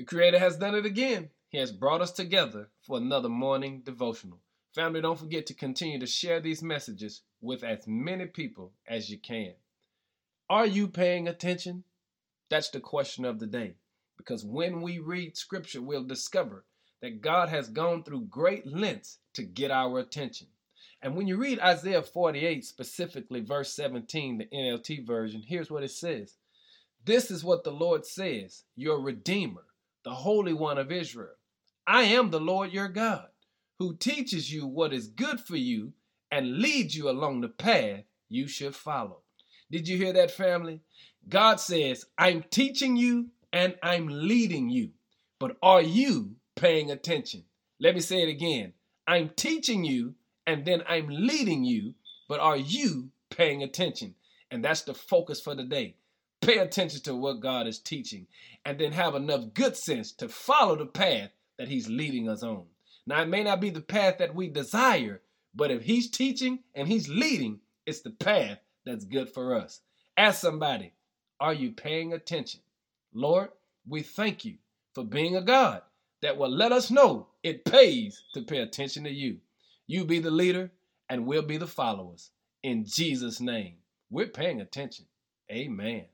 The Creator has done it again. He has brought us together for another morning devotional. Family, don't forget to continue to share these messages with as many people as you can. Are you paying attention? That's the question of the day. Because when we read scripture, we'll discover that God has gone through great lengths to get our attention. And when you read Isaiah 48, specifically verse 17, the NLT version, here's what it says This is what the Lord says, your Redeemer the Holy One of Israel. I am the Lord your God, who teaches you what is good for you and leads you along the path you should follow. Did you hear that, family? God says, I'm teaching you and I'm leading you. But are you paying attention? Let me say it again. I'm teaching you and then I'm leading you, but are you paying attention? And that's the focus for the day. Pay attention to what God is teaching and then have enough good sense to follow the path that He's leading us on. Now, it may not be the path that we desire, but if He's teaching and He's leading, it's the path that's good for us. Ask somebody, are you paying attention? Lord, we thank you for being a God that will let us know it pays to pay attention to you. You be the leader and we'll be the followers. In Jesus' name, we're paying attention. Amen.